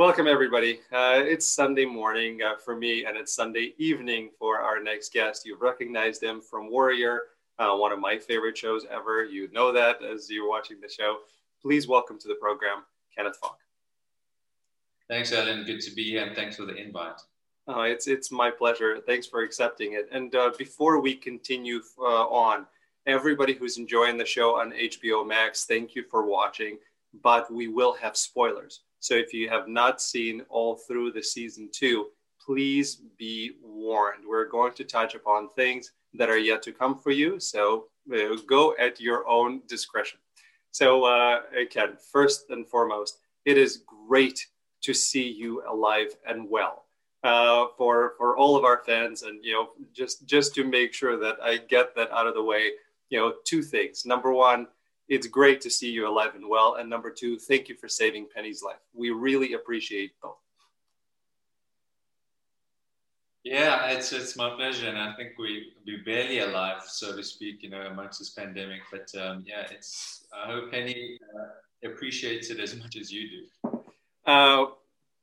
Welcome, everybody. Uh, it's Sunday morning uh, for me, and it's Sunday evening for our next guest. You've recognized him from Warrior, uh, one of my favorite shows ever. You know that as you're watching the show. Please welcome to the program, Kenneth Fok. Thanks, Ellen. Good to be here, and thanks for the invite. Oh, it's it's my pleasure. Thanks for accepting it. And uh, before we continue uh, on, everybody who's enjoying the show on HBO Max, thank you for watching. But we will have spoilers. So if you have not seen all through the season two, please be warned. We're going to touch upon things that are yet to come for you. So uh, go at your own discretion. So, uh, again, first and foremost, it is great to see you alive and well. Uh, for for all of our fans, and you know, just just to make sure that I get that out of the way, you know, two things. Number one, it's great to see you alive and well. And number two, thank you for saving Penny's life. We really appreciate both. Yeah, it's it's my pleasure, and I think we we barely alive, so to speak, you know, amongst this pandemic. But um, yeah, it's I hope Penny uh, appreciates it as much as you do. Uh,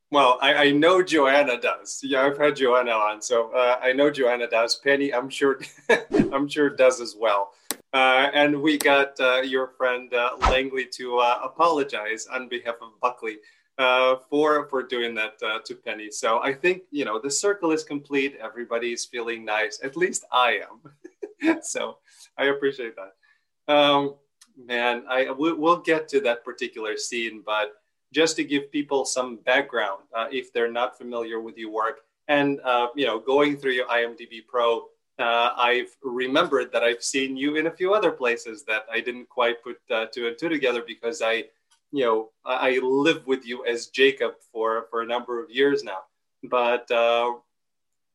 well, I, I, know Joanna does. Yeah, I've had Joanna on, so uh, I know Joanna does. Penny, I'm sure, I'm sure does as well. Uh, and we got uh, your friend uh, Langley to uh, apologize on behalf of Buckley uh, for for doing that uh, to Penny. So I think you know the circle is complete. Everybody's feeling nice. At least I am. so I appreciate that. Um, man, I we, will get to that particular scene, but just to give people some background, if they're not familiar with your work, and you know, going through your IMDb Pro uh, I've remembered that I've seen you in a few other places that I didn't quite put uh, two and two together because I, you know, I, live with you as Jacob for for a number of years now. But uh,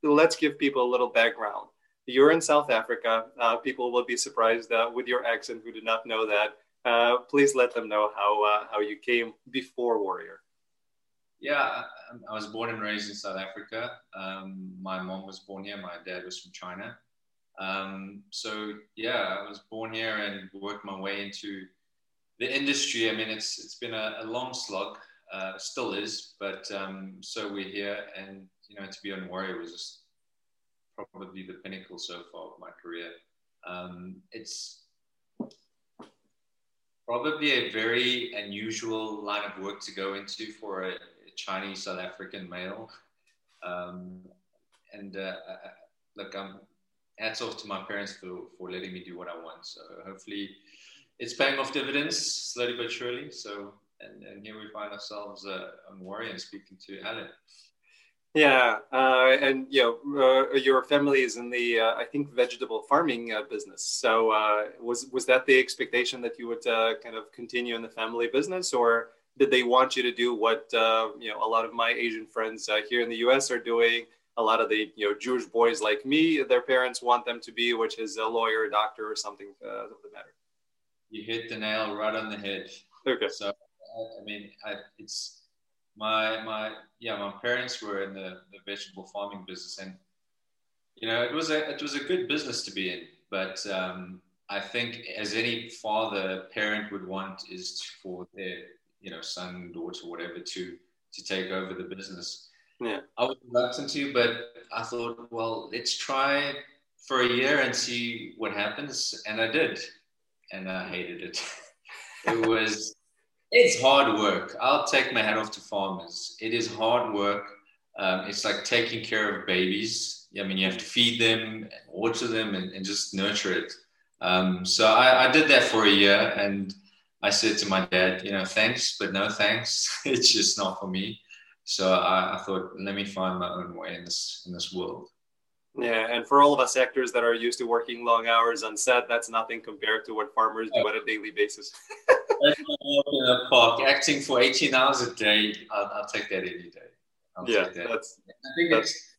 let's give people a little background. You're in South Africa. Uh, people will be surprised uh, with your accent who do not know that. Uh, please let them know how how you came before Warrior. Yeah, I was born and raised in South Africa. Um, my mom was born here. My dad was from China. Um, so yeah, I was born here and worked my way into the industry. I mean, it's it's been a, a long slog, uh, still is, but um, so we're here, and you know, to be on Warrior was just probably the pinnacle so far of my career. Um, it's probably a very unusual line of work to go into for a, Chinese South African male. Um, and uh, uh, look, I'm hats off to my parents for, for letting me do what I want. So hopefully it's paying off dividends slowly but surely. So, and, and here we find ourselves uh, on Warrior speaking to Alan. Yeah, uh, and you know, uh, your family is in the uh, I think vegetable farming uh, business. So uh, was was that the expectation that you would uh, kind of continue in the family business, or did they want you to do what uh, you know a lot of my Asian friends uh, here in the U.S. are doing? A lot of the you know Jewish boys like me, their parents want them to be, which is a lawyer, a doctor, or something uh, of the matter. You hit the nail right on the head. Okay. So I mean, I, it's my my yeah, my parents were in the, the vegetable farming business, and you know it was a it was a good business to be in, but um, I think as any father parent would want is for their you know son, daughter, whatever to to take over the business. Yeah, I was reluctant to, but I thought, well, let's try for a year and see what happens, and I did, and I hated it. it was it's hard work. I'll take my hat off to farmers. It is hard work. Um, it's like taking care of babies. I mean, you have to feed them, water them, and, and just nurture it. Um, so I, I, did that for a year, and I said to my dad, you know, thanks, but no thanks. it's just not for me. So I, I, thought, let me find my own way in this in this world. Yeah, and for all of us actors that are used to working long hours on set, that's nothing compared to what farmers do on a daily basis. park, acting for 18 hours a day, I'll, I'll take that any day. I'll yeah, that. that's. I think that's,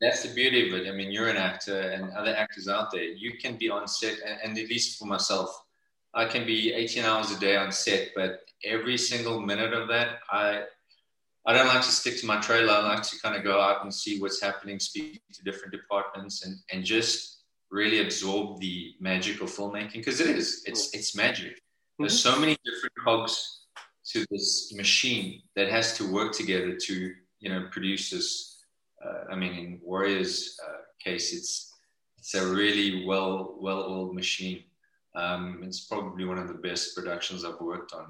that's the beauty of it. I mean, you're an actor, and other actors out there, you can be on set, and, and at least for myself, I can be 18 hours a day on set, but every single minute of that, I I don't like to stick to my trailer. I like to kind of go out and see what's happening, speak to different departments, and and just really absorb the magic of filmmaking because it is. It's it's magic. There's mm-hmm. so many different cogs to this machine that has to work together to you know produce this. Uh, I mean, in Warriors' uh, case, it's it's a really well well oiled machine. Um, it's probably one of the best productions I've worked on.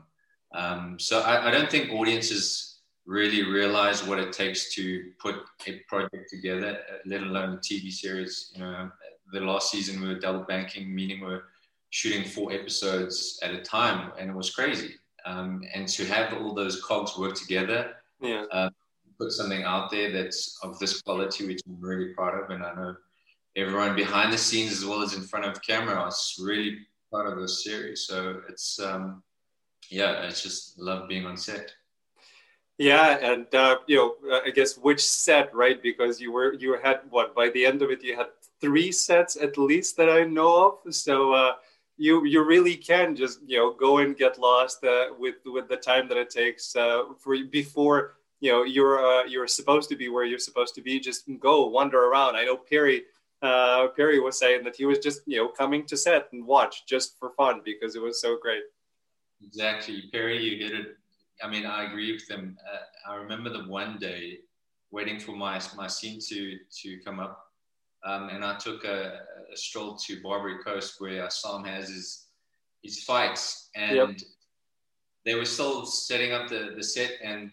Um, so I, I, don't think audiences really realize what it takes to put a project together, let alone a TV series. You know, the last season we were double banking, meaning we we're shooting four episodes at a time, and it was crazy. Um, and to have all those cogs work together, yeah. Uh, put something out there that's of this quality, which I'm really proud of, and I know everyone behind the scenes as well as in front of camera is really part of this series. So it's um, yeah, it's just love being on set. Yeah, and uh, you know, I guess which set, right? Because you were you had what by the end of it, you had three sets at least that I know of. So uh, you you really can just you know go and get lost uh, with with the time that it takes uh, for before you know you're uh, you're supposed to be where you're supposed to be. Just go wander around. I know Perry uh, Perry was saying that he was just you know coming to set and watch just for fun because it was so great. Exactly, Perry, you hit it. I mean, I agree with them. Uh, I remember the one day waiting for my my scene to to come up, um, and I took a, a, stroll to Barbary Coast where Sam has his his fights, and yep. they were still setting up the the set and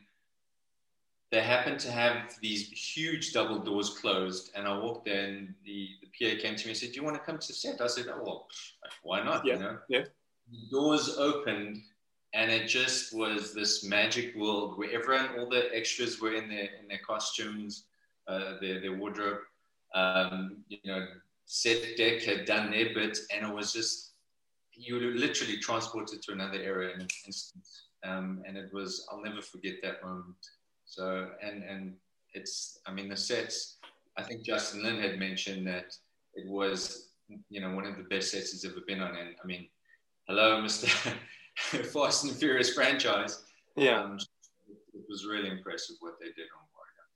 they happened to have these huge double doors closed. And I walked there and the, the PA came to me and said, Do you want to come to set? I said, Oh, well, why not? Yeah. You know? yeah. The doors opened and it just was this magic world where everyone, all the extras were in their, in their costumes, uh, their, their wardrobe. Um, you know, set deck had done their bit and it was just, you were literally transported to another area in an instant. Um, and it was, I'll never forget that moment. So, and, and it's, I mean, the sets, I think Justin Lin had mentioned that it was, you know, one of the best sets he's ever been on. And I mean, hello, Mr. Fast and Furious franchise. Yeah. Um, it was really impressive what they did on Warrior.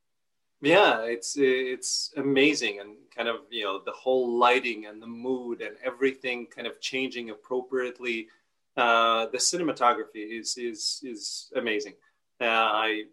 Yeah, it's it's amazing and kind of you know the whole lighting and the mood and everything kind of changing appropriately. Uh, the cinematography is is is amazing. Uh, I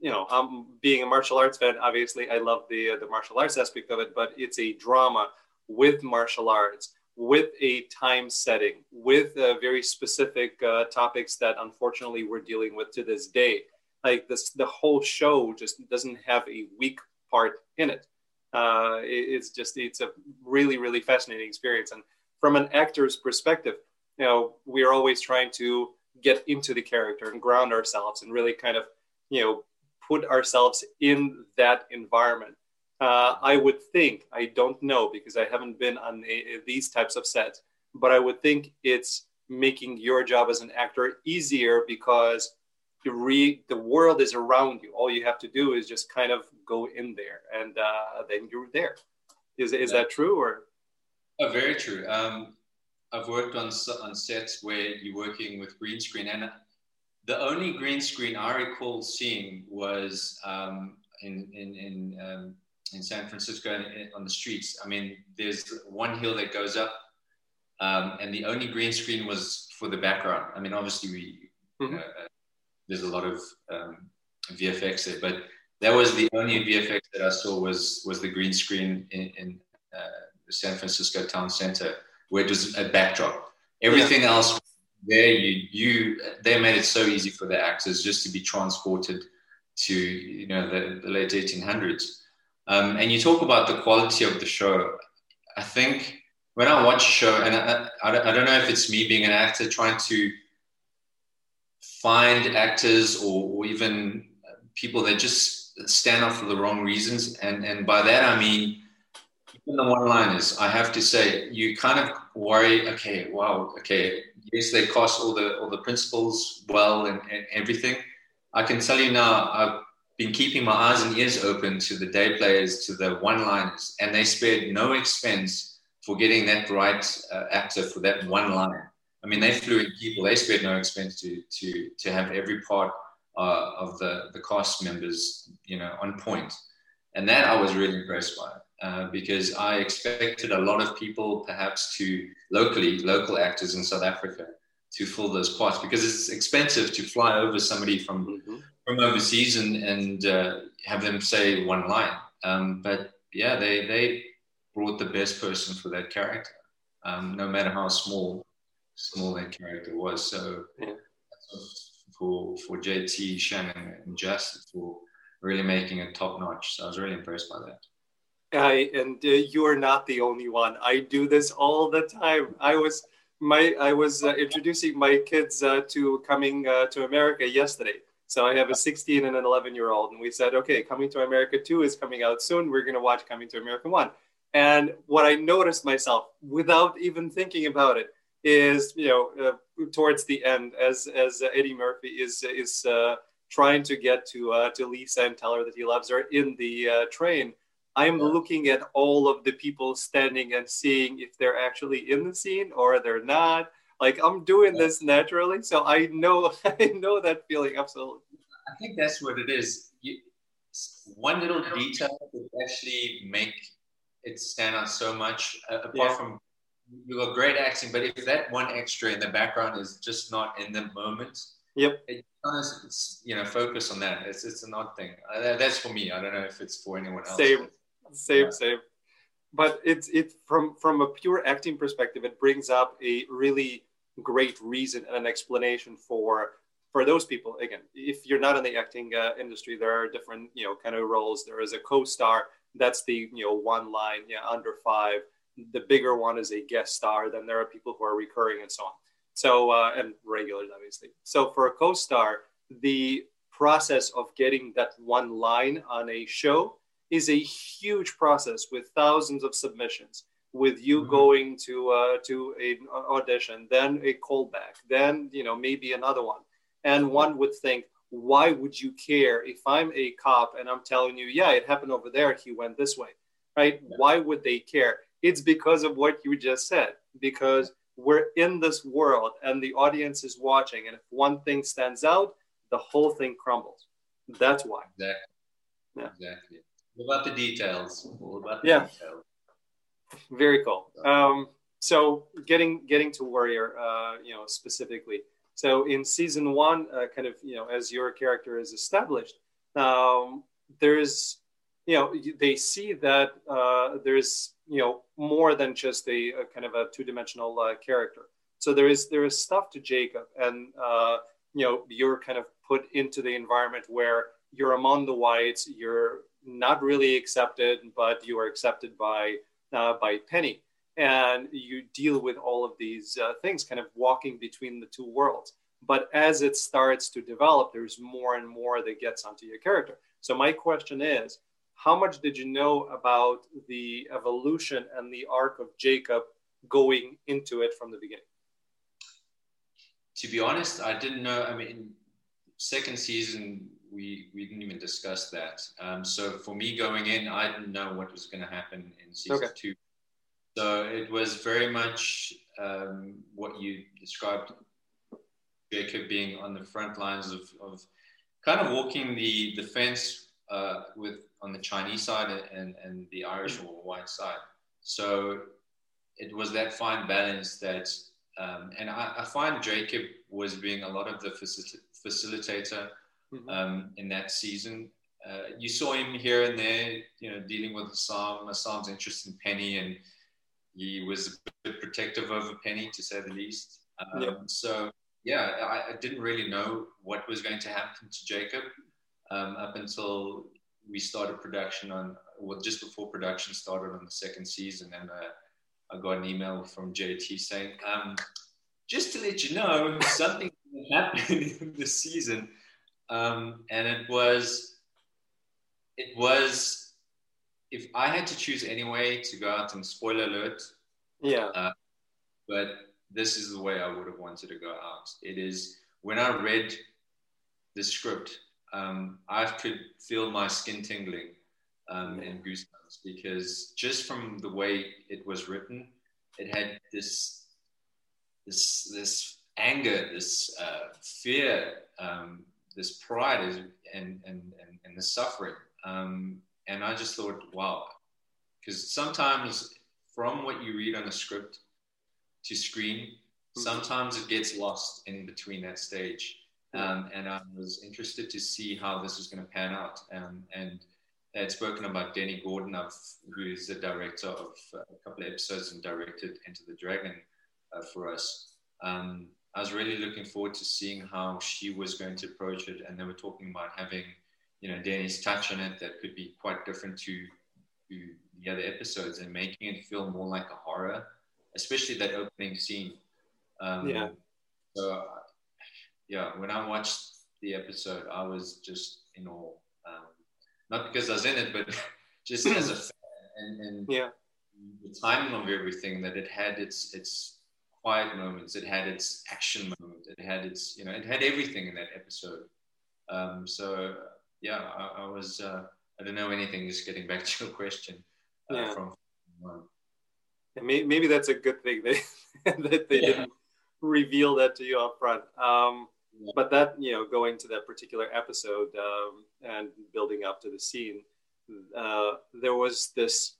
you know, I'm being a martial arts fan. Obviously, I love the uh, the martial arts aspect of it, but it's a drama with martial arts, with a time setting, with uh, very specific uh, topics that unfortunately we're dealing with to this day. Like this, the whole show just doesn't have a weak part in it. Uh, it it's just it's a really really fascinating experience, and from an actor's perspective, you know, we are always trying to get into the character and ground ourselves and really kind of you know put ourselves in that environment. Uh, I would think, I don't know because I haven't been on a, these types of sets, but I would think it's making your job as an actor easier because the, the world is around you. All you have to do is just kind of go in there and uh, then you're there. Is, is that true or? Oh, very true. Um, I've worked on, on sets where you're working with green screen and the only green screen I recall seeing was um, in in in, um, in San Francisco on the streets. I mean, there's one hill that goes up, um, and the only green screen was for the background. I mean, obviously we mm-hmm. uh, there's a lot of um, VFX there, but that was the only VFX that I saw was was the green screen in, in uh, the San Francisco town center, where it was a backdrop. Everything yeah. else there you you they made it so easy for the actors just to be transported to you know the, the late 1800s um, and you talk about the quality of the show. I think when i watch a show and I, I, I don't know if it's me being an actor trying to find actors or, or even people that just stand up for the wrong reasons. And and by that i mean even the one liners i have to say you kind of worry okay wow okay yes, they cost all the all the principals well and, and everything. I can tell you now, I've been keeping my eyes and ears open to the day players, to the one-liners, and they spared no expense for getting that right uh, actor for that one line. I mean, they flew in people; they spared no expense to to to have every part uh, of the the cast members, you know, on point, and that I was really impressed by. Uh, because I expected a lot of people, perhaps to locally, local actors in South Africa, to fill those parts because it's expensive to fly over somebody from mm-hmm. from overseas and and uh, have them say one line. Um, but yeah, they they brought the best person for that character, um, no matter how small small that character was. So yeah. for for JT, Shannon, and Justin for really making it top notch. So I was really impressed by that. I, and uh, you are not the only one. I do this all the time. I was my I was uh, introducing my kids uh, to coming uh, to America yesterday. So I have a 16 and an 11 year old, and we said, okay, Coming to America 2 is coming out soon. We're going to watch Coming to America 1. And what I noticed myself, without even thinking about it, is you know uh, towards the end, as as Eddie Murphy is is uh, trying to get to to Lisa and tell her that he loves her in the train I'm looking at all of the people standing and seeing if they're actually in the scene or they're not. Like I'm doing this naturally, so I know I know that feeling absolutely. I think that's what it is. You, one little detail could actually make it stand out so much. Uh, apart yeah. from you got great acting, but if that one extra in the background is just not in the moment, yep, it, you know, focus on that. It's it's an odd thing. Uh, that's for me. I don't know if it's for anyone else. Same same, same. But it's it from from a pure acting perspective, it brings up a really great reason and an explanation for for those people. Again, if you're not in the acting uh, industry, there are different you know kind of roles. There is a co-star. That's the you know one line, yeah, under five. The bigger one is a guest star. Then there are people who are recurring and so on. So uh, and regulars, obviously. So for a co-star, the process of getting that one line on a show is a huge process with thousands of submissions with you mm-hmm. going to uh, to an audition then a callback then you know maybe another one. And one would think why would you care if i'm a cop and i'm telling you yeah it happened over there he went this way right? Yeah. why would they care? It's because of what you just said because we're in this world and the audience is watching and if one thing stands out the whole thing crumbles. That's why. Exactly. Yeah. exactly what about the details? What about the yeah. details? Very cool. Um, so getting getting to Warrior, uh, you know, specifically. So in season one, uh, kind of, you know, as your character is established, um, there's, you know, they see that uh, there's, you know, more than just a, a kind of a two-dimensional uh, character. So there is there is stuff to Jacob, and uh, you know, you're kind of put into the environment where you're among the whites, you're not really accepted, but you are accepted by uh, by Penny, and you deal with all of these uh, things, kind of walking between the two worlds. But as it starts to develop, there's more and more that gets onto your character. So my question is, how much did you know about the evolution and the arc of Jacob going into it from the beginning? To be honest, I didn't know. I mean, second season we we didn't even discuss that. Um, so for me going in, I didn't know what was going to happen in season okay. two. So it was very much um, what you described, Jacob being on the front lines of, of kind of walking the the fence uh, with on the Chinese side and, and the Irish or white side. So it was that fine balance that, um, and I, I, find Jacob was being a lot of the facilitator mm-hmm. um, in that season. Uh, you saw him here and there, you know, dealing with Assam, Assam's interest in Penny, and he was a bit protective over Penny, to say the least. Um, yeah. So, yeah, I, I, didn't really know what was going to happen to Jacob um, up until we started production on, well, just before production started on the second season, and uh, I got an email from JT saying, um, just to let you know, something happened in the season um, and it was it was if I had to choose anyway to go out and spoiler alert. Yeah. Uh, but this is the way I would have wanted to go out. It is when I read the script, um, I could feel my skin tingling um, and goosebumps because just from the way it was written, it had this this this anger, this uh, fear, um, this pride is, and, and, and, and the suffering. Um, and I just thought, wow, because sometimes from what you read on a script to screen, Sometimes it gets lost in between that stage. Um, and I was interested to see how this was going to pan out. Um, and had spoken about Dennie Gordon, of, who is the director of a couple of episodes and directed Enter the Dragon uh, for us. Um, I was really looking forward to seeing how she was going to approach it. And they were talking about having, you know, Dennie's touch on it that could be quite different to, to the other episodes and making it feel more like a horror, especially that opening scene. Um, yeah. So, yeah, when I watched the episode, I was just in awe. Um, not because I was in it, but just as a fan and, and yeah. the timing of everything that it had its its quiet moments, it had its action moment. it had its you know it had everything in that episode. Um, so yeah, I, I was uh, I don't know anything. Just getting back to your question uh, yeah. from. maybe that's a good thing they, that they yeah. didn't reveal that to you up front. Um, yeah. But that, you know, going to that particular episode um, and building up to the scene, uh, there was this,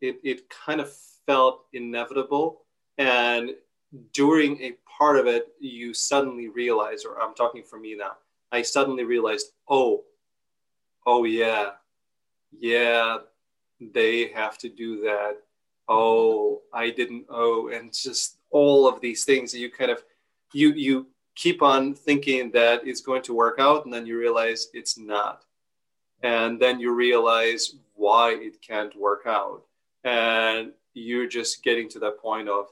it, it kind of felt inevitable. And during a part of it, you suddenly realize, or I'm talking for me now, I suddenly realized, oh, oh, yeah, yeah, they have to do that. Oh, I didn't. Oh, and just all of these things that you kind of you you keep on thinking that it's going to work out and then you realize it's not and then you realize why it can't work out and you're just getting to that point of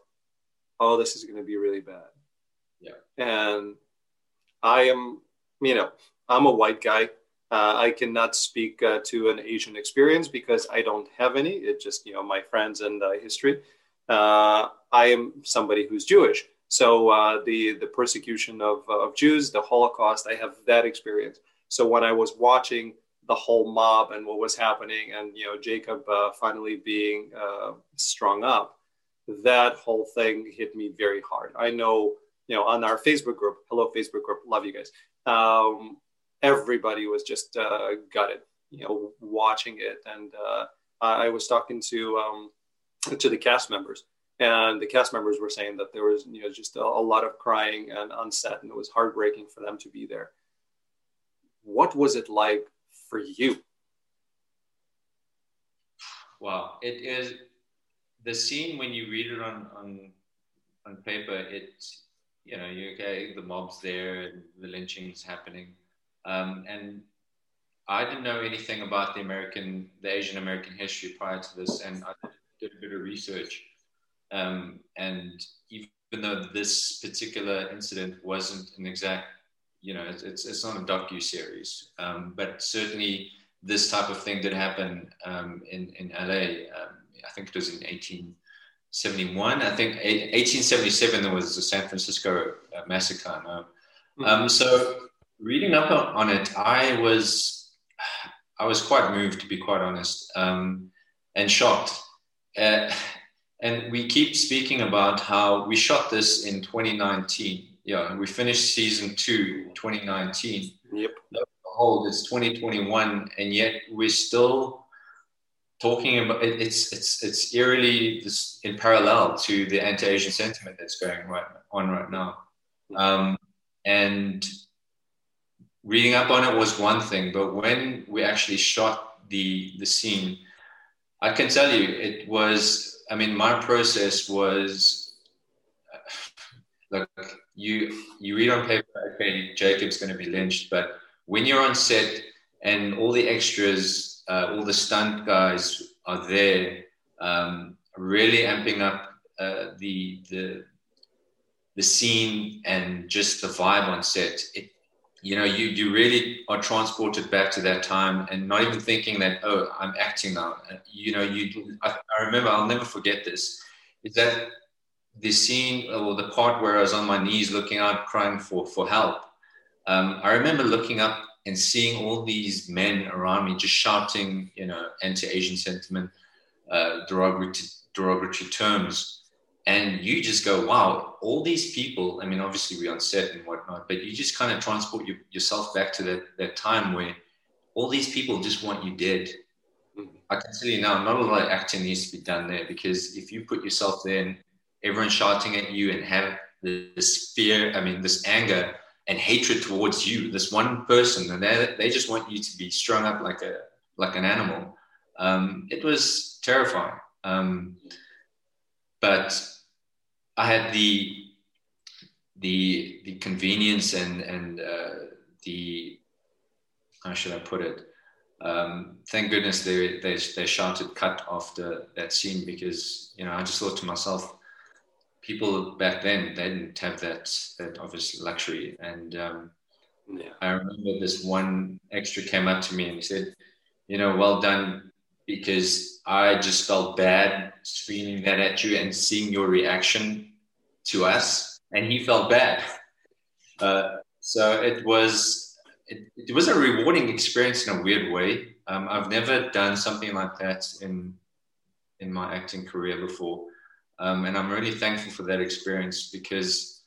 oh this is going to be really bad. Yeah. And i am you know i'm a white guy. Uh, i cannot speak uh, to an asian experience because i don't have any. It just you know my friends and uh, history. Uh, I am somebody who's Jewish. So uh, the the persecution of, of Jews, the Holocaust, I have that experience. So when I was watching the whole mob and what was happening, and you know Jacob uh, finally being uh, strung up, that whole thing hit me very hard. I know you know on our Facebook group, hello Facebook group, love you guys. Um, everybody was just uh, gutted, you know, watching it, and uh, I was talking to um, to the cast members. And the cast members were saying that there was you know just a, a lot of crying and unset and it was heartbreaking for them to be there. What was it like for you? Well, it is the scene when you read it on on on paper it's you know you okay the mob's there the lynching's happening um, and i didn't know anything about the american the asian american history prior to this and i did a bit of research. Um, and even though this particular incident wasn't an exact, you know, it's, it's not a docu series, um, but certainly this type of thing did happen um, in in LA. I think it was in 1871. I think 1877 there was the San Francisco uh, massacre. No? Mm-hmm. Um, so reading up on it, I was I was quite moved to be quite honest, um, and shocked uh, and we keep speaking about how we shot this in 2019. Yeah, we finished season two 2019. Yep. Hold it's 2021, and yet we're still talking about it, it's it's it's eerily in parallel to the anti-Asian sentiment that's going right on right now. Um, and reading up on it was one thing, but when we actually shot the the scene I can tell you, it was. I mean, my process was. Look, you you read on paper, okay, Jacob's going to be lynched, but when you're on set and all the extras, uh, all the stunt guys are there, um, really amping up uh, the the the scene and just the vibe on set. It you know, you you really are transported back to that time and not even thinking that oh, I'm acting now. You know, you I, I remember I'll never forget this. Is that the scene or the part where I was on my knees looking out, crying for for help. Um, I remember looking up and seeing all these men around me just shouting, you know, anti-Asian sentiment, uh, derogatory, derogatory terms and you just go, wow, all these people. I mean, obviously we're on set and whatnot, but you just kind of transport you, yourself back to that that time where all these people just want you dead. I can tell you now, not a lot of acting needs to be done there because if you put yourself there, and everyone shouting at you and have this fear, I mean, this anger and hatred towards you, this one person, and they, they just want you to be strung up like a like an animal. Um, it was terrifying. Um, but I had the the the convenience and and uh, the how should I put it? Um, thank goodness they, they they shouted cut after that scene because you know I just thought to myself, people back then they didn't have that that obvious luxury and um, yeah. I remember this one extra came up to me and he said, you know, well done because I just felt bad screaming that at you and seeing your reaction to us, and he felt bad. Uh, so it was it, it, was a rewarding experience in a weird way. Um, I've never done something like that in in my acting career before, um, and I'm really thankful for that experience because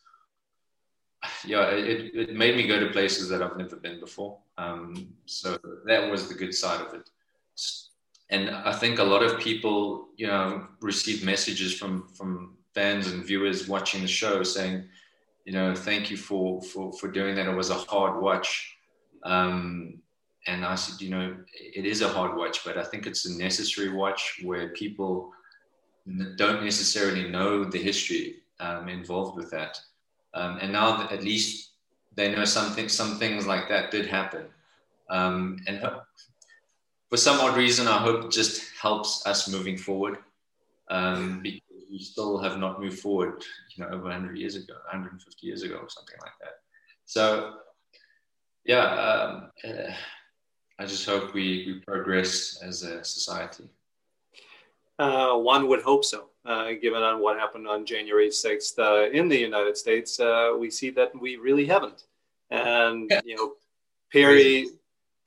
yeah, it, it made me go to places that I've never been before. Um, so that was the good side of it and I think a lot of people, you know, receive messages from from fans and viewers watching the show saying, you know, thank you for for for doing that. It was a hard watch, um, and I said, you know, it is a hard watch, but I think it's a necessary watch where people don't necessarily know the history um, involved with that, um, and now at least they know something. Some things like that did happen, um, and for some odd reason, I hope it just helps us moving forward. Um, because we still have not moved forward, you know, over 100 years ago, 150 years ago, or something like that. So, yeah, um, uh, I just hope we, we progress as a society. Uh, one would hope so. Uh, given on what happened on January 6th uh, in the United States, uh, we see that we really haven't. And, you know, Perry,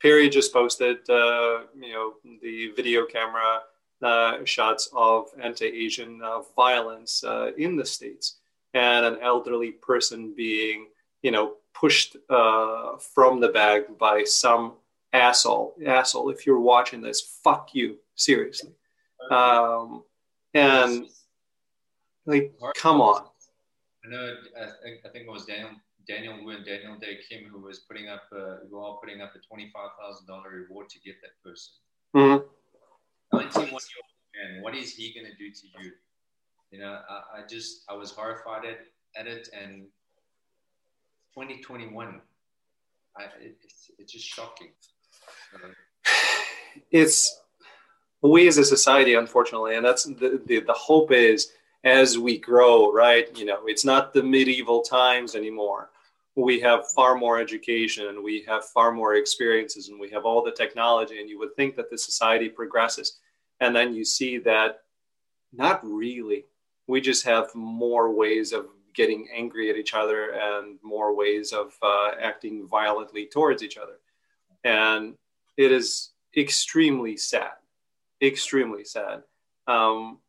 Perry just posted, uh, you know, the video camera uh, shots of anti-Asian uh, violence uh, in the states, and an elderly person being, you know, pushed uh, from the bag by some asshole. Asshole, if you're watching this, fuck you, seriously. Um, and like, come on. I know. I think, I think it was Daniel Daniel and Daniel Dae Kim, who was putting up, uh, who are putting up a twenty-five thousand dollar reward to get that person. Mm-hmm. Year old man, what is he going to do to you? You know, I, I, just I was horrified at, at it, and 2021, I, it, it's, it's just shocking. it's we as a society, unfortunately, and that's the, the the hope is as we grow, right? You know, it's not the medieval times anymore. We have far more education and we have far more experiences and we have all the technology and you would think that the society progresses. And then you see that not really. We just have more ways of getting angry at each other and more ways of uh, acting violently towards each other. And it is extremely sad extremely sad um,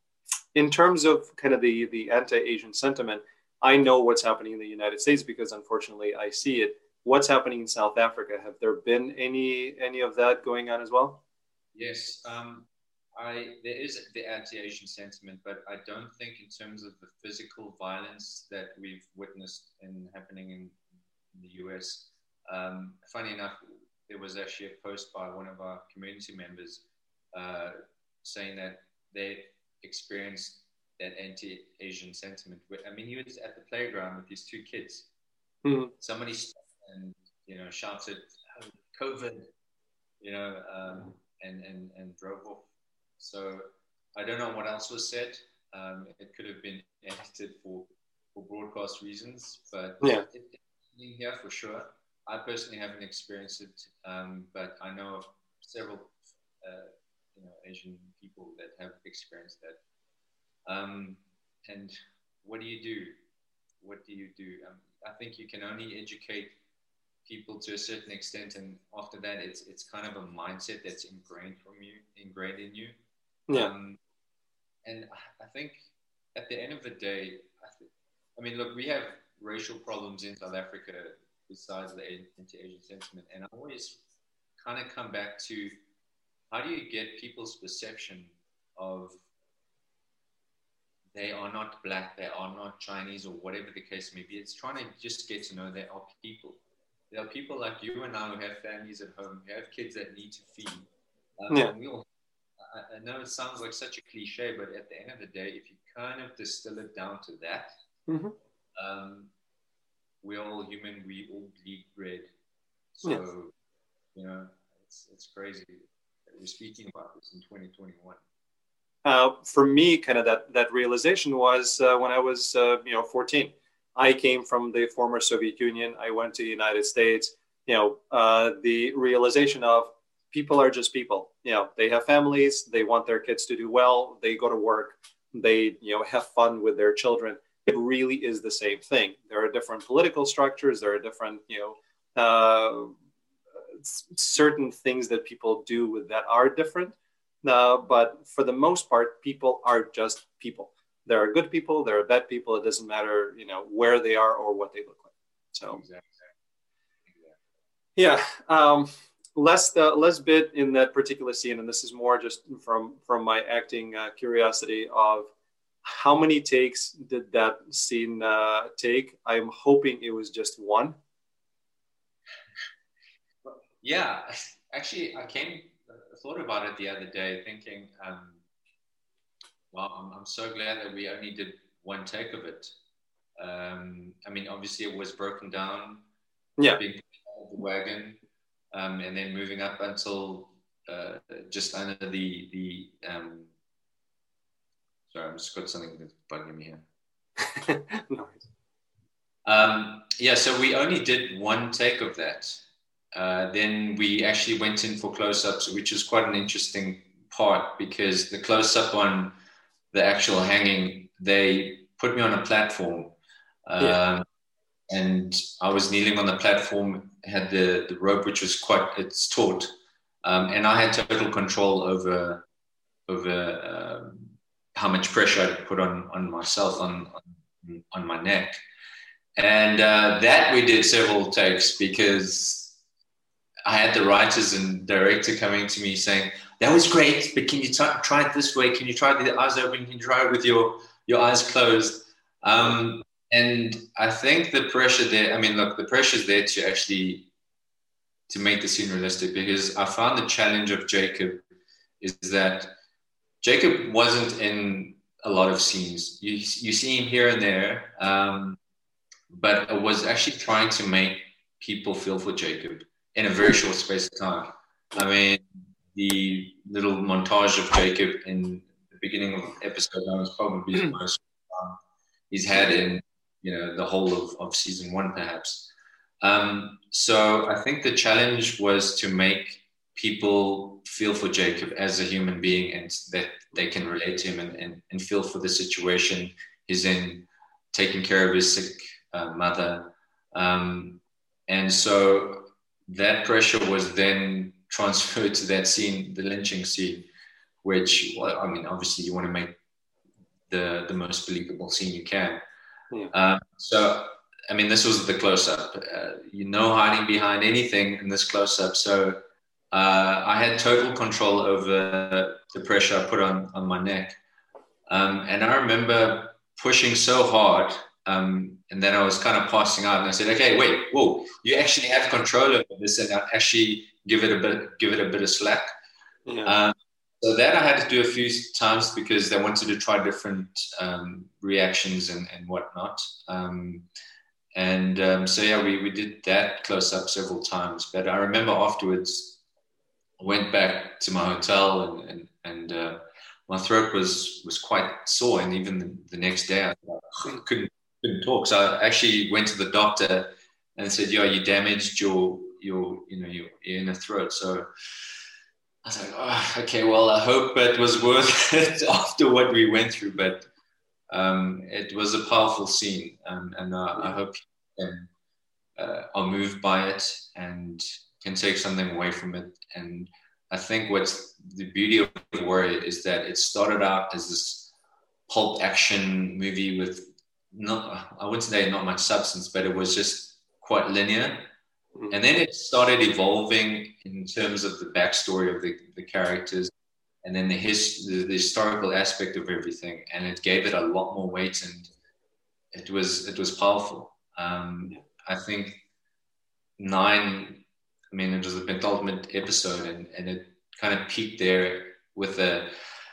in terms of kind of the the anti-asian sentiment I know what's happening in the United States because unfortunately I see it. What's happening in South Africa? Have there been any any of that going on as well? Yes, um, I there is the anti-Asian sentiment, but I don't think in terms of the physical violence that we've witnessed and happening in, in the US. Um, funny enough, there was actually a post by one of our community members uh, saying that they experienced that anti-Asian sentiment. I mean, he was at the playground with his two kids. Mm-hmm. Somebody stopped and you know shouted oh, "COVID," you know, um, and and and drove off. So I don't know what else was said. Um, it could have been edited for for broadcast reasons, but yeah, it, it, here for sure. I personally haven't experienced it, um, but I know of several uh, you know Asian people that have experienced that. Um, and what do you do? What do you do? Um, I think you can only educate people to a certain extent, and after that, it's it's kind of a mindset that's ingrained from you, ingrained in you. Yeah. Um, and I think at the end of the day, I, th- I mean, look, we have racial problems in South Africa besides the anti-Asian sentiment, and I always kind of come back to how do you get people's perception of they are not black, they are not Chinese, or whatever the case may be. It's trying to just get to know there are people. There are people like you and I who have families at home, who have kids that need to feed. Um, Yeah. we all, I, I know it sounds like such a cliche, but at the end of the day, if you kind of distill it down to that, Mhm. um, we're all human, we all bleed bread. So, Yes. you know, it's, it's crazy we're speaking about this in 2021. uh, for me, kind of that that realization was uh, when I was uh, you know 14. I came from the former Soviet Union. I went to the United States. You know, uh, the realization of people are just people. You know, they have families. They want their kids to do well. They go to work. They you know have fun with their children. It really is the same thing. There are different political structures. There are different you know. Uh, certain things that people do with that are different uh, but for the most part, people are just people. There are good people, there are bad people. It doesn't matter, you know, where they are or what they look like. So Exactly. exactly. yeah, um, less the less bit in that particular scene, and this is more just from from my acting uh, curiosity of how many takes did that scene uh, take? I'm hoping it was just one. Yeah, actually, I came, I thought about it the other day, thinking, um, well, I'm, I'm so glad that we only did one take of it. Um, I mean, obviously, it was broken down, Yeah. being out of the wagon, um, and then moving up until uh, just under the the. Um, sorry, I'm just got something that's bugging me here. no. Um, yeah, so we only did one take of that. Uh, then we actually went in for close ups, which is quite an interesting part because the close up on the actual hanging, they put me on a platform. Um, Yeah. And I was kneeling on the platform, had the, the rope, which was quite, it's taut. Um, and I had total control over, over um, how much pressure I put on, on myself, on, on, on my neck. And uh, that we did several takes because I had the writers and director coming to me saying, "That was great, but can you t- try it this way? Can you try it with the eyes open? Can you try it with your your eyes closed?" Um, and I think the pressure there. I mean, look, the pressure is there to actually to make the scene realistic because I found the challenge of Jacob is that Jacob wasn't in a lot of scenes. You you see him here and there. Um, but I was actually trying to make people feel for Jacob in a very short space of time. I mean, the little montage of Jacob in the beginning of episode one was probably the most fun he's had in you know the whole of, of season one, perhaps. Um, so I think the challenge was to make people feel for Jacob as a human being and that they can relate to him and, and, and feel for the situation he's in, taking care of his sick uh, mother. Um, and so that pressure was then transferred to that scene, the lynching scene, which, well, I mean, obviously you want to make the, the most believable scene you can. Yeah. Um, so, I mean, this was the close up. Uh, you know, hiding behind anything in this close up. So uh, I had total control over the pressure I put on, on my neck. Um, and I remember pushing so hard um, and then I was kind of passing out, and I said, "Okay, wait, whoa! You actually have control over this, and I actually give it a bit, give it a bit of slack." Yeah. Um, so that I had to do a few times because they wanted to try different um, reactions and, and whatnot. Um, and um, so yeah, we, we did that close up several times. But I remember afterwards, I went back to my hotel and and, and uh, my throat was was quite sore, and even the, the next day I couldn't couldn't talk. So I actually went to the doctor and said, "Yeah, you damaged your your you know your, inner throat." So I was like, oh, "Okay, well, I hope it was worth it after what we went through." But um, it was a powerful scene, um, and uh, I hope can, uh, are moved by it and can take something away from it. And I think what's the beauty of the Warrior is that it started out as this pulp action movie with not I wouldn't say not much substance, but it was just quite linear. Mhm. And then it started evolving in terms of the backstory of the, the characters. and then the, his, the, the historical aspect of everything, and it gave it a lot more weight, and it was it was powerful. Um, I think nine. I mean, it was the penultimate episode, and, and it kind of peaked there with a,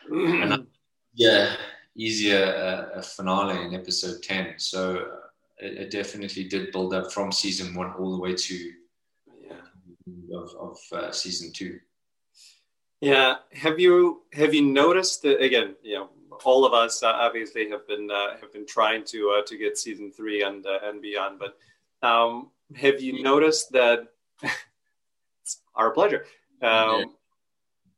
yeah easier uh, finale in episode ten. So uh, it, it, definitely did build up from season one all the way to yeah. of, of uh, season two. Yeah, have you have you noticed that again? You know, all of us uh, obviously have been uh, have been trying to uh, to get season three and uh, and beyond. But um, have you noticed that? it's our pleasure. Um.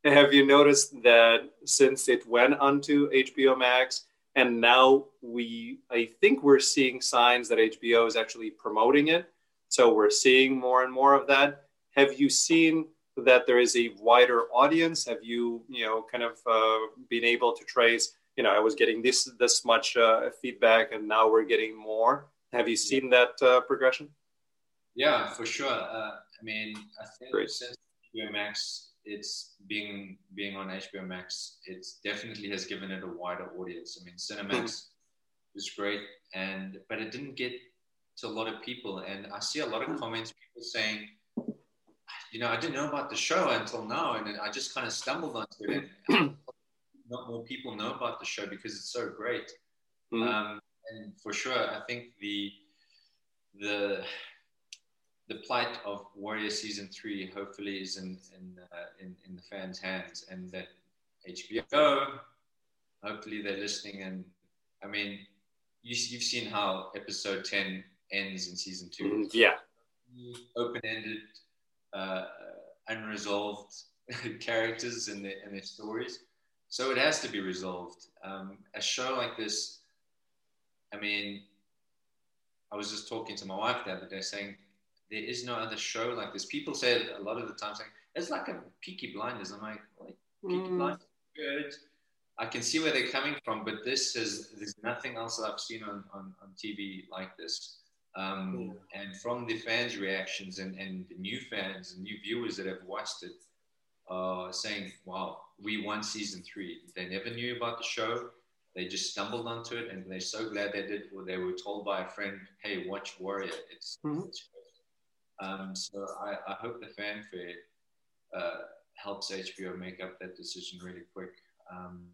Have you noticed that since it went onto HBO Max and now we, I think we're seeing signs that HBO is actually promoting it. So we're seeing more and more of that. Have you seen that there is a wider audience? Have you, you know, kind of uh, been able to trace you know, I was getting this this much uh, feedback, and now we're getting more. Have you seen that uh, progression? Yeah, for sure. Uh, I mean, I think Great. since HBO Max, it's being being on HBO Max, it definitely has given it a wider audience. I mean, Cinemax is great, and but it didn't get to a lot of people, and I see a lot of comments, people saying. You know, I didn't know about the show until now, and I just kind of stumbled onto it. not more people know about the show because it's so great. Mm-hmm. Um, and for sure, I think the the the plight of Warrior season three hopefully is in in, uh, in, in the fans' hands, and that HBO hopefully they're listening. And I mean, you, you've seen how episode ten ends in season 2 mm-hmm. Yeah, open ended, uh, unresolved characters and their and their stories. So it has to be resolved. Um, a show like this, I mean, I was just talking to my wife the other day saying, there is no other show like this. People say a lot of the time saying, it's like a Peaky Blinders. I'm like, like Peaky mm. Blinders, good. I can see where they're coming from, but this is, there's nothing else that I've seen on, on, on TV like this. Um, yeah. And from the fans' reactions and, and the new fans and new viewers that have watched it, uh, saying, wow, we won season three. They never knew about the show. They just stumbled onto it, and they're so glad they did. Or they were told by a friend, "Hey, watch Warrior." It's, mm-hmm. it's um, so I, I, hope the fanfare uh, helps HBO make up that decision really quick. Um,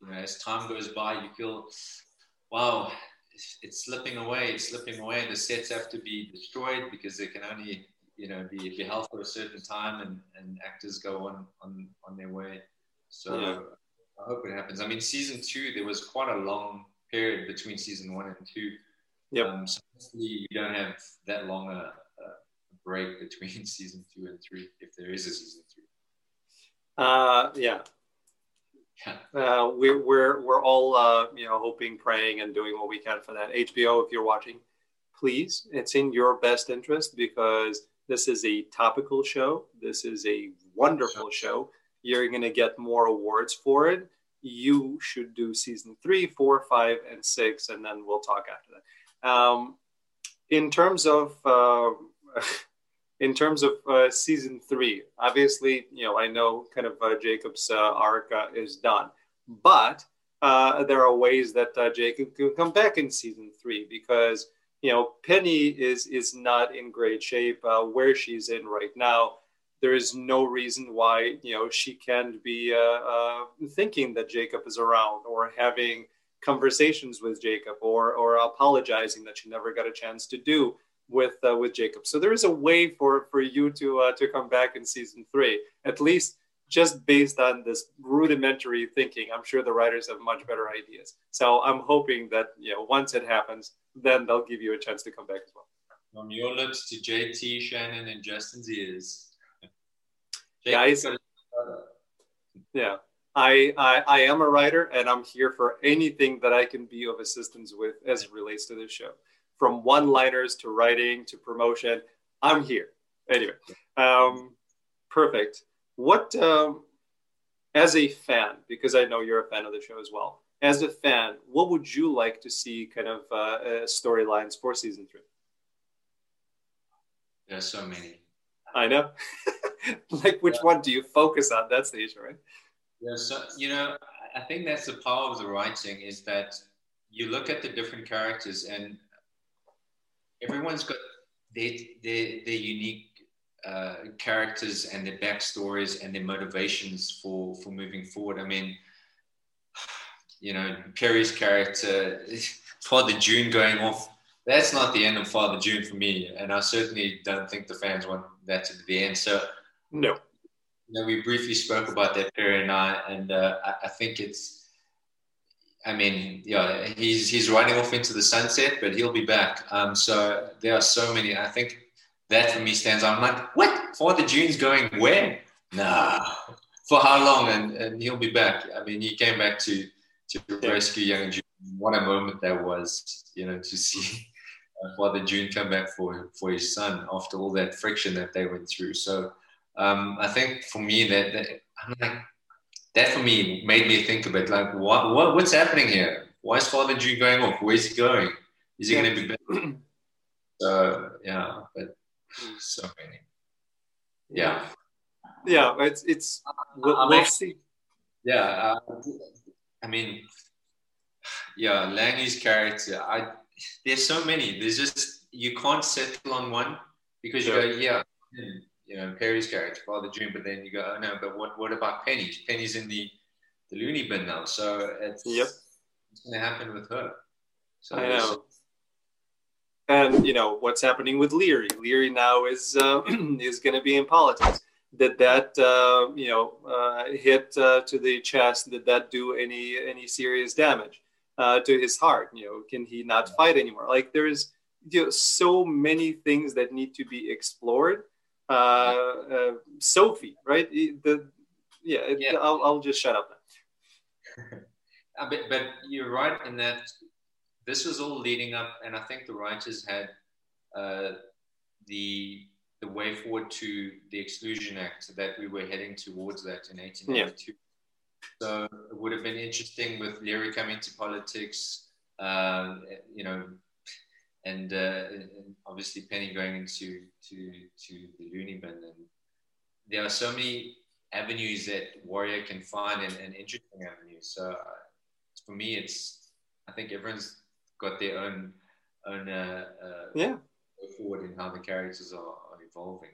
you know, as time goes by, you feel, wow, it's, it's slipping away. It's slipping away. The sets have to be destroyed because they can only you know be, be held for a certain time and, and actors go on, on on their way so yeah. I hope it happens. I mean, season two, there was quite a long period between season one and two. Yeah. Um, so hopefully, you don't have that long a, break between season two and three, if there is a season three. Uh, yeah. Yeah. Uh, we're, we're, we're all, uh, you know, hoping, praying, and doing what we can for that. HBO, if you're watching, please, it's in your best interest because this is a topical show. This is a wonderful show you're going to get more awards for it. You should do season three, four, five, and six, and then we'll talk after that. Um, in terms of uh, in terms of uh, season three, obviously, you know, I know kind of uh, Jacob's uh, arc uh, is done, but uh, there are ways that Jacob can come back in season three because you know Penny is is not in great shape where she's in right now. There is no reason why you know she can't be uh, uh, thinking that Jacob is around or having conversations with Jacob or or apologizing that she never got a chance to do with uh, with Jacob. So there is a way for for you to uh, to come back in season three, at least just based on this rudimentary thinking. I'm sure the writers have much better ideas. So I'm hoping that you know once it happens, then they'll give you a chance to come back as well. From your lips to JT, Shannon, and Justin's ears guys. Yeah, I, I I am a writer, and I'm here for anything that I can be of assistance with as it relates to this show, from one-liners to writing to promotion. I'm here. Anyway, um, perfect. What um, as a fan, because I know you're a fan of the show as well. As a fan, what would you like to see kind of uh, uh, storylines for season three? There's so many. I know. like which yeah. one do you focus on? That's the issue, right? Yeah, so you know, I think that's the power of the writing is that you look at the different characters and everyone's got their their, their unique uh, characters and their backstories and their motivations for for moving forward. I mean, you know, Perry's character, Father Jun going off. That's not the end of Father Jun for me, and I certainly don't think the fans want that to be the end. So, no. You know, we briefly spoke about that, Perry and I, and uh, I, I think it's. I mean, yeah, he's he's riding off into the sunset, but he'll be back. Um, so there are so many. I think that for me stands out. I'm like, what? Father Jun's going where? Nah. For how long? And, and he'll be back. I mean, he came back to to rescue young Jun. What a moment that was, you know, to see uh, Father Jun come back for for his son after all that friction that they went through. So um, I think for me that, that I'm like that for me made me think a bit like what, what what's happening here? Why is Father Jun going off? Where's he going? Is he yeah. going to be? So yeah, but so many. Yeah. Yeah, it's it's we'll, we'll see. Yeah, uh, I mean, yeah, Langley's character. I there's so many. There's just you can't settle on one because you go, yeah, you know, Perry's character, Father Jun, but then you go, oh no, but what what about Penny? Penny's in the the loony bin now, so it's yep. it's gonna happen with her. So I know and you know what's happening with Leary. Leary now is uh, is going to be in politics. Did that uh, you know uh, hit uh, to the chest? Did that do any any serious damage uh, to his heart? You know, can he not fight anymore? Like there is you know, so many things that need to be explored. Uh, Sophie, right? The yeah, yeah. I'll, I'll just shut up now. but, but you're right in that this was all leading up, and I think the writers had uh, the the way forward to the Exclusion Act that we were heading towards that in 1892. Yeah. So it would have been interesting with Leary coming to politics, uh, you know, and, uh, and, obviously Penny going into to to the loony bin. And there are so many avenues that Warrior can find and, and interesting avenues. So uh, for me, it's I think everyone's got their own own uh, uh, yeah forward in how the characters are, are evolving.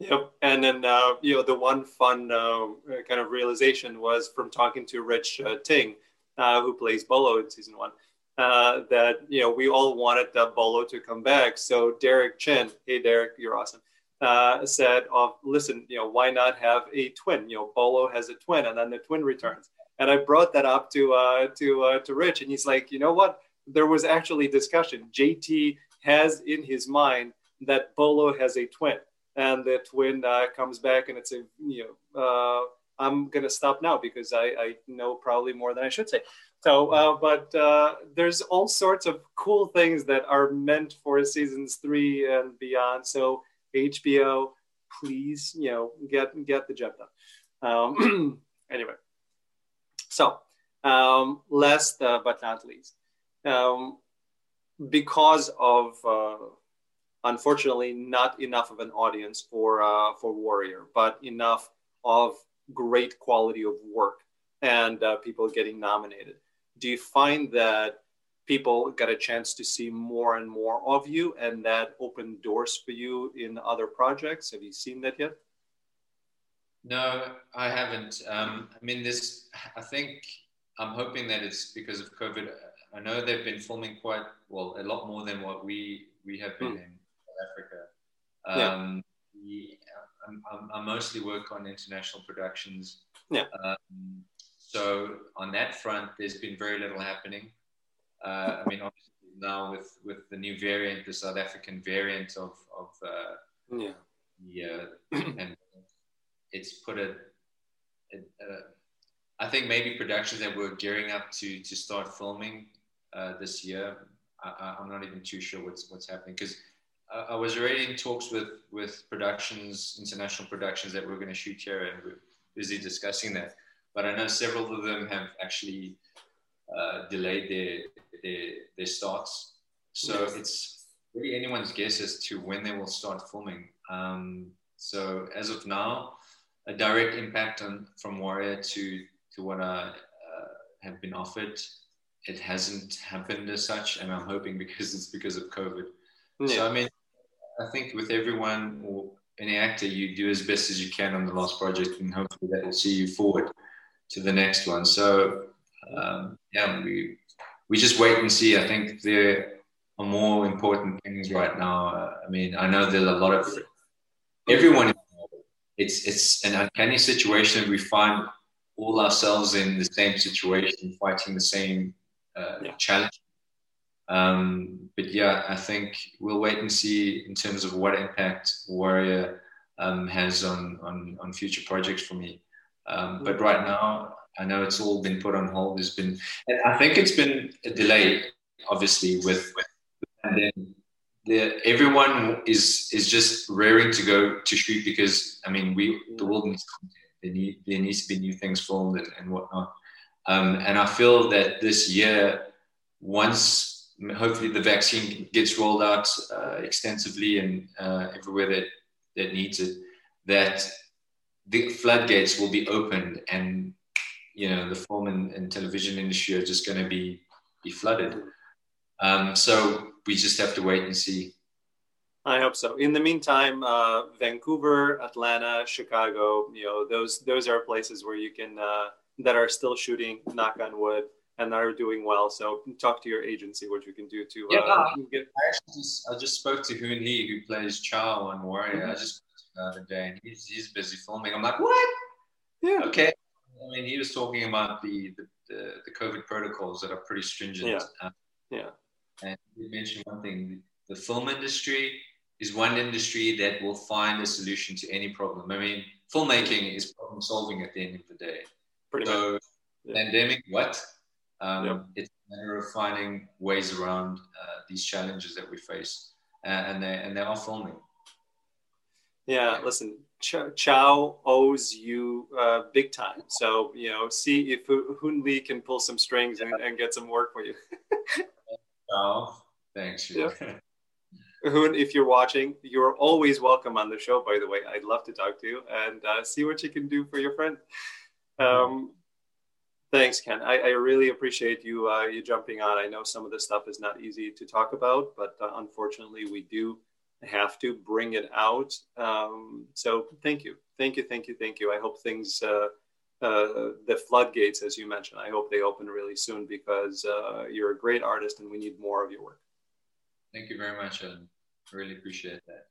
Yep, and then uh, you know the one fun uh, kind of realization was from talking to Rich uh, Ting, uh, who plays Bolo in season one, uh, that you know we all wanted Bolo to come back. So Derek Chen, hey Derek, you're awesome, uh, said, "Of listen, you know why not have a twin? You know Bolo has a twin, and then the twin returns." And I brought that up to uh, to to Rich, and he's like, "You know what? there was actually discussion. JT has in his mind that Bolo has a twin, and the twin uh, comes back, and it's a you know uh, I'm gonna stop now because I, I know probably more than I should say. So, uh, but uh, there's all sorts of cool things that are meant for seasons three and beyond. So HBO, please, you know, get get the job done. Um, anyway, so um, last uh, but not least, um, because of uh, unfortunately not enough of an audience for uh, for Warrior, but enough of great quality of work and uh, people getting nominated. Do you find that people get a chance to see more and more of you, and that opened doors for you in other projects? Have you seen that yet? No, I haven't. Um, I mean, this. I think I'm hoping that it's because of COVID I know they've been filming quite well, a lot more than what we we have been mm. in South Africa. Um, yeah. I, I, mostly work on international productions. Yeah. Um, so on that front, there's been very little happening. Uh, I mean, obviously now with with the new variant, the South African variant of of uh, yeah, yeah, and it's put a, a, a I think maybe productions that were gearing up to to start filming uh, this year. I, am not even too sure what's what's happening because I, I, was already in talks with with productions, international productions that we're going to shoot here, and we're busy discussing that. But I know several of them have actually uh, delayed their, their their starts, so yes. it's really anyone's guess as to when they will start filming. Um, so as of now, a direct impact on from Warrior to to what I uh, have been offered. It hasn't happened as such, and I'm hoping because it's because of COVID. Yeah. So I mean, I think with everyone or any actor, you do as best as you can on the last project, and hopefully that will see you forward to the next one. So um, yeah, we we just wait and see. I think there are more important things right now. Uh, I mean, I know there's a lot of everyone. It's it's an uncanny situation. We find all ourselves in the same situation, fighting the same uh, yeah. challenge. Um, but yeah, I think we'll wait and see in terms of what impact Warrior um, has on, on on future projects for me. Um, but right now, I know it's all been put on hold. There's been, and I think it's been a delay, obviously, with, with and then the, everyone is is just raring to go to shoot because I mean we the world needs. There, need, there needs to be new things filmed and, and whatnot. Um, and I feel that this year, once hopefully the vaccine gets rolled out uh, extensively and uh, everywhere that that needs it, that the floodgates will be opened and you know the film and, and television industry are just going to be be flooded. Um, so we just have to wait and see. I hope so. In the meantime, uh, Vancouver, Atlanta, Chicago, you know, those those are places where you can uh, that are still shooting. Knock on wood, and are doing well. So talk to your agency what you can do to. Yeah, uh, get... I actually just I just spoke to Hoon Lee who plays Chao on Warrior. Mm-hmm. I just the other day, and he's he's busy filming. I'm like, what? Yeah. Okay. I mean, he was talking about the the, the, the COVID protocols that are pretty stringent. Yeah. Uh, yeah. And you mentioned one thing: the film industry is one industry that will find a solution to any problem. I mean, filmmaking is problem solving at the end of the day. Pretty so, much. Yeah. pandemic, what? Um, yep. It's a matter of finding ways around uh, these challenges that we face, uh, and they and they are filming. Yeah, listen, Ch- Chao owes you uh, big time. So you know, see if Hoon Lee can pull some strings and, and get some work for you. oh, thanks. Yeah. Hoon, if you're watching, you're always welcome on the show. By the way, I'd love to talk to you and uh, see what you can do for your friend. Um, thanks, Ken. I, I, really appreciate you uh, you jumping on. I know some of this stuff is not easy to talk about, but uh, unfortunately, we do have to bring it out. Um, so thank you, thank you, thank you, thank you. I hope things, uh, uh, the floodgates, as you mentioned, I hope they open really soon because uh, you're a great artist and we need more of your work. Thank you very much. I really appreciate that.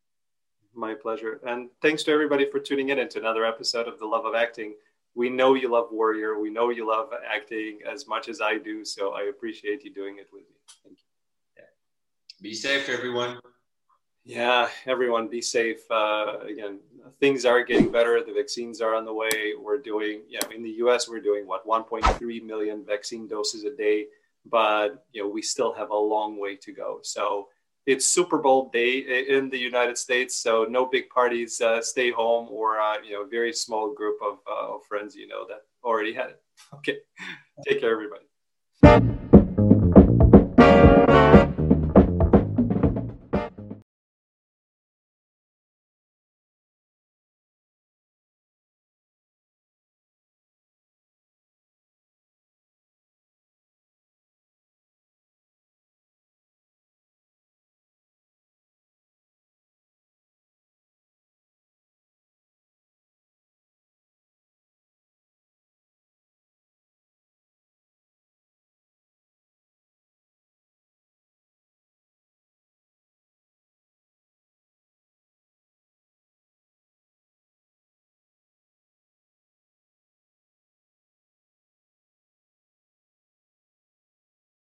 My pleasure. And thanks to everybody for tuning in into another episode of The Love of Acting. We know you love Warrior. We know you love acting as much as I do. So I appreciate you doing it with me. Thank you. Yeah. Be safe, everyone. Yeah, everyone be safe. Uh, again, things are getting better. The vaccines are on the way. We're doing, know, in the US, we're doing what, 1.3 million vaccine doses a day, but, you know, we still have a long way to go. So it's Super Bowl day in the United States. So no big parties, uh, stay home or, uh, you know, very small group of, uh, of friends, you know, that already had it. Okay. Take care, everybody.